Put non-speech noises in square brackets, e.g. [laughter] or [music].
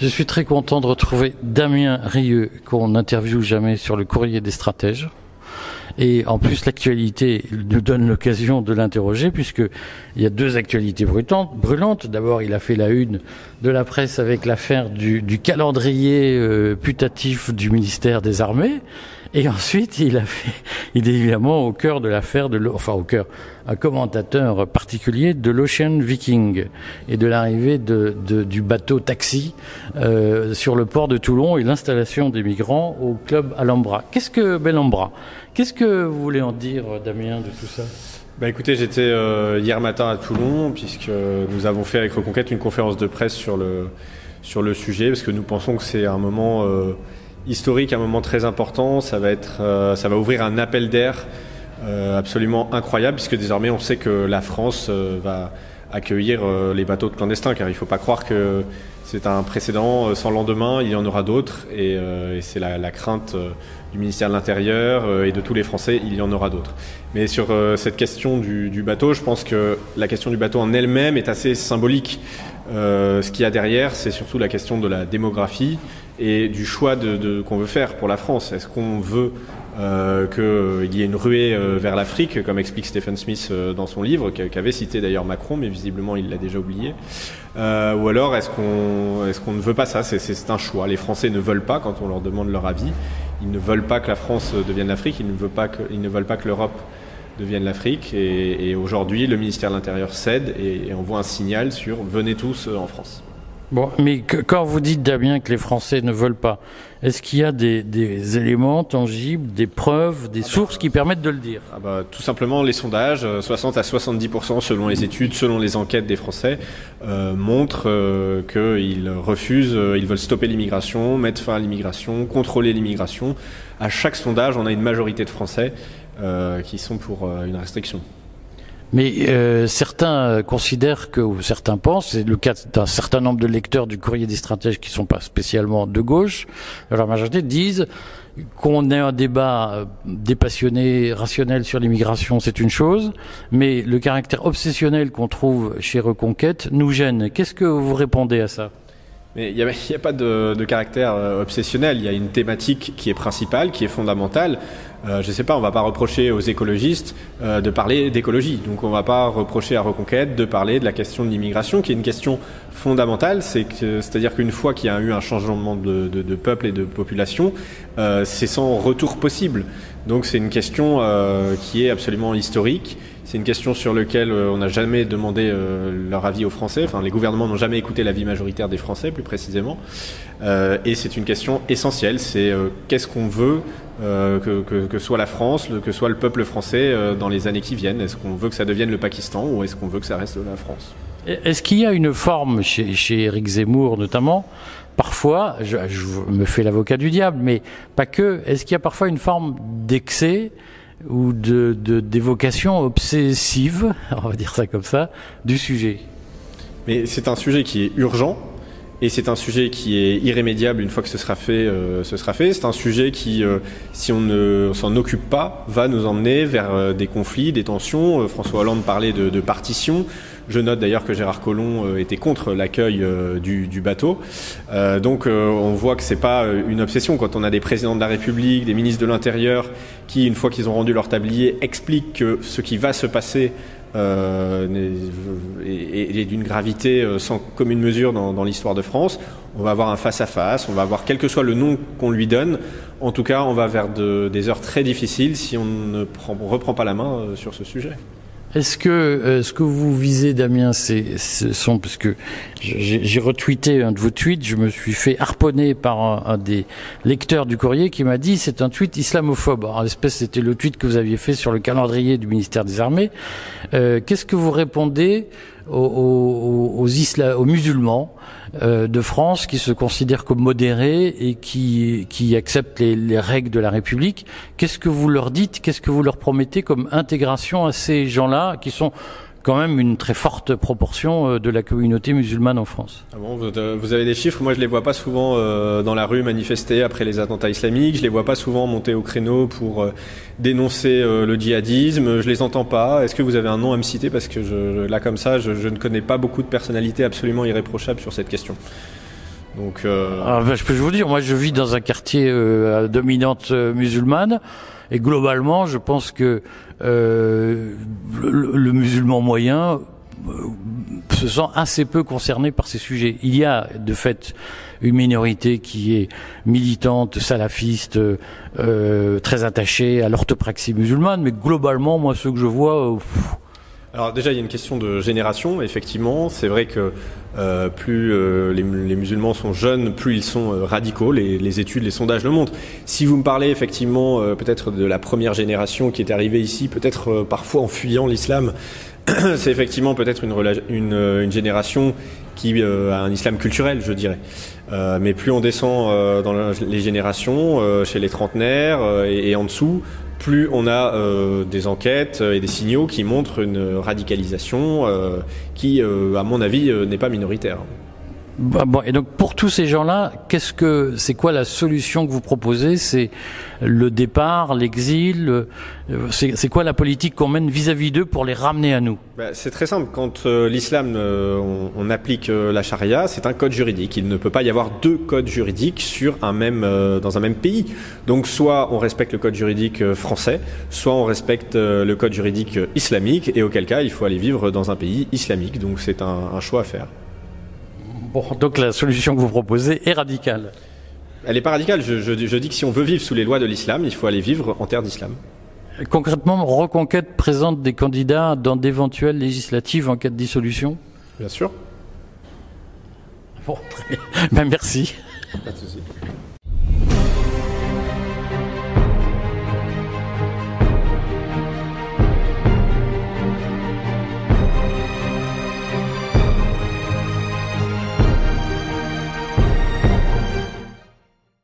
Je suis très content de retrouver Damien Rieux, qu'on n'interviewe jamais sur le courrier des stratèges. Et en plus, l'actualité nous donne l'occasion de l'interroger, puisque il y a deux actualités brûlantes. D'abord, il a fait la une de la presse avec l'affaire du, calendrier euh, putatif du ministère des Armées. Et ensuite, il a fait, il est évidemment au cœur de l'affaire de, enfin au cœur, un commentateur particulier de l'Ocean Viking et de l'arrivée du bateau taxi euh, sur le port de Toulon et l'installation des migrants au club Alhambra. Qu'est-ce que Bellambra Qu'est-ce que vous voulez en dire, Damien, de tout ça? Bah écoutez, j'étais euh, hier matin à Toulon puisque nous avons fait avec Reconquête une conférence de presse sur le sujet parce que nous pensons que c'est un moment euh, historique, un moment très important. Ça va, être, euh, ça va ouvrir un appel d'air euh, absolument incroyable, puisque désormais on sait que la France euh, va accueillir les bateaux de clandestins, car il ne faut pas croire que c'est un précédent sans lendemain, il y en aura d'autres, et, c'est la, crainte du ministère de l'Intérieur et de tous les Français, il y en aura d'autres. Mais sur cette question du, bateau, je pense que la question du bateau en elle-même est assez symbolique. ce qu'il y a derrière, c'est surtout la question de la démographie et du choix de, qu'on veut faire pour la France. Est-ce qu'on veut euh, qu'il y ait une ruée euh, vers l'Afrique, comme explique Stephen Smith euh, dans son livre, qu'avait cité d'ailleurs Macron, mais visiblement il l'a déjà oublié. Euh, ou alors est-ce qu'on est qu'on ne veut pas ça? C'est, un choix. Les Français ne veulent pas quand on leur demande leur avis. Ils ne veulent pas que la France devienne l'Afrique. Ils ne veulent pas que, ne veulent pas que l'Europe devienne l'Afrique. Et, aujourd'hui, le ministère de l'Intérieur cède et, et on voit un signal sur venez tous en France. Bon, mais quand vous dites Damien que les Français ne veulent pas, est-ce qu'il y a des, des, éléments tangibles, des preuves, des sources qui permettent de le dire? Ah bah, Tout simplement, les sondages, 60 euh, à 70% selon les études, selon les enquêtes des Français, euh, montrent euh, qu'ils refusent, euh, ils veulent stopper l'immigration, mettre fin à l'immigration, contrôler l'immigration. À chaque sondage, on a une majorité de Français euh, qui sont pour une restriction. Mais euh, certains considèrent que, ou certains pensent, c'est le cas d'un certain nombre de lecteurs du courrier des stratèges qui ne sont pas spécialement de gauche, la majorité disent qu'on ait un débat euh, dépassionné, rationnel sur l'immigration, c'est une chose, mais le caractère obsessionnel qu'on trouve chez Reconquête nous gêne. Qu'est-ce que vous répondez à ça? Mais il n'y a, pas de, de, caractère euh, obsessionnel, il y a une thématique qui est principale, qui est fondamentale. Euh, je sais pas, on va pas reprocher aux écologistes euh, de parler d'écologie. Donc on va pas reprocher à Reconquête de parler de la question de l'immigration, qui est une question fondamentale. C'est-à-dire qu'une fois qu'il y a eu un changement de, de, de peuple et de population, euh, c'est sans retour possible. Donc c'est une question euh, qui est absolument historique. C'est une question sur laquelle euh, on n'a jamais demandé euh, leur avis aux Français. Enfin, les gouvernements n'ont jamais écouté l'avis majoritaire des Français, plus précisément. Et c'est une question essentielle. C'est qu'est-ce qu'on veut que, soit la France, que soit le peuple français dans les années qui viennent? Est-ce qu'on veut que ça devienne le Pakistan ou est-ce qu'on veut que ça reste la France? Est-ce qu'il y a une forme chez, chez Éric Zemmour, notamment, parfois, je, me fais l'avocat du diable, mais pas que, est-ce qu'il y a parfois une forme d'excès ou de d'évocation obsessive, [laughs] on va dire ça comme ça, du sujet? Mais c'est un sujet qui est urgent et c'est un sujet qui est irrémédiable une fois que ce sera fait. Euh, ce sera fait. C'est un sujet qui, euh, si on ne s'en occupe pas, va nous emmener vers euh, des conflits, des tensions. François Hollande parlait de, partition. Je note d'ailleurs que Gérard Collomb était contre l'accueil du, du, bateau. donc on voit que c'est pas une obsession quand on a des présidents de la République, des ministres de l'Intérieur qui, une fois qu'ils ont rendu leur tablier, expliquent que ce qui va se passer euh, et, d'une gravité euh, sans commune mesure dans, l'histoire de France. On va avoir un face-à-face, on va avoir quel que soit le nom qu'on lui donne. En tout cas, on va vers de, des heures très difficiles si on ne prend, reprend pas la main euh, sur ce sujet. Est-ce que euh, ce que vous visez, Damien, c'est ce sont parce que j'ai retweeté un de vos tweets, je me suis fait harponner par un, des lecteurs du courrier qui m'a dit c'est un tweet islamophobe. En l'espèce, c'était le tweet que vous aviez fait sur le calendrier du ministère des Armées. Euh, Qu'est-ce que vous répondez aux, aux, aux, musulmans euh, de France qui se considèrent comme modérés et qui, qui acceptent les, les règles de la République. Qu'est-ce que vous leur dites? Qu'est-ce que vous leur promettez comme intégration à ces gens-là qui sont quand même une très forte proportion euh, de la communauté musulmane en France. Ah bon, vous avez des chiffres? Moi, je les vois pas souvent euh, dans la rue manifester après les attentats islamiques. Je les vois pas souvent monter au créneau pour euh, dénoncer le djihadisme. Je les entends pas. Est-ce que vous avez un nom à me citer? Parce que je, là, comme ça, je, je, ne connais pas beaucoup de personnalités absolument irréprochables sur cette question. Donc, euh... ah, ben, je peux vous dire, moi je vis dans un quartier euh, à dominante euh, musulmane et globalement, je pense que euh, le, le, musulman moyen euh, se sent assez peu concerné par ces sujets. Il y a de fait une minorité qui est militante, salafiste, euh, très attachée à l'orthopraxie musulmane, mais globalement, moi, ce que je vois. Pff, alors déjà, il y a une question de génération, effectivement. C'est vrai que euh, plus euh, les, musulmans sont jeunes, plus ils sont euh, radicaux. Les, études, les sondages le montrent. Si vous me parlez effectivement peut-être de la première génération qui est arrivée ici, peut-être parfois en fuyant l'islam, [clears throat] c'est effectivement peut-être une, génération qui a un islam culturel, je dirais. mais plus on descend dans les générations, chez les trentenaires et en dessous, plus on a euh, des enquêtes et des signaux qui montrent une radicalisation euh, qui, euh, à mon avis, n'est pas minoritaire. Bon, et donc pour tous ces gens-là, qu'est-ce que c'est quoi la solution que vous proposez? C'est le départ, l'exil. C'est quoi la politique qu'on mène vis-à-vis d'eux pour les ramener à nous? Ben, C'est très simple. Quand euh, l'islam, euh, on, applique euh, la charia, c'est un code juridique. Il ne peut pas y avoir deux codes juridiques sur un même dans un même pays. Donc soit on respecte le code juridique français, soit on respecte le code juridique islamique. Et auquel cas, il faut aller vivre dans un pays islamique. Donc c'est un choix à faire. Bon, donc la solution que vous proposez est radicale. Elle n'est pas radicale. Je, je, je, dis que si on veut vivre sous les lois de l'islam, il faut aller vivre en terre d'islam. Concrètement, Reconquête présente des candidats dans d'éventuelles législatives en cas de dissolution? Bien sûr. Bon, très bien. Ben, merci. Pas de souci.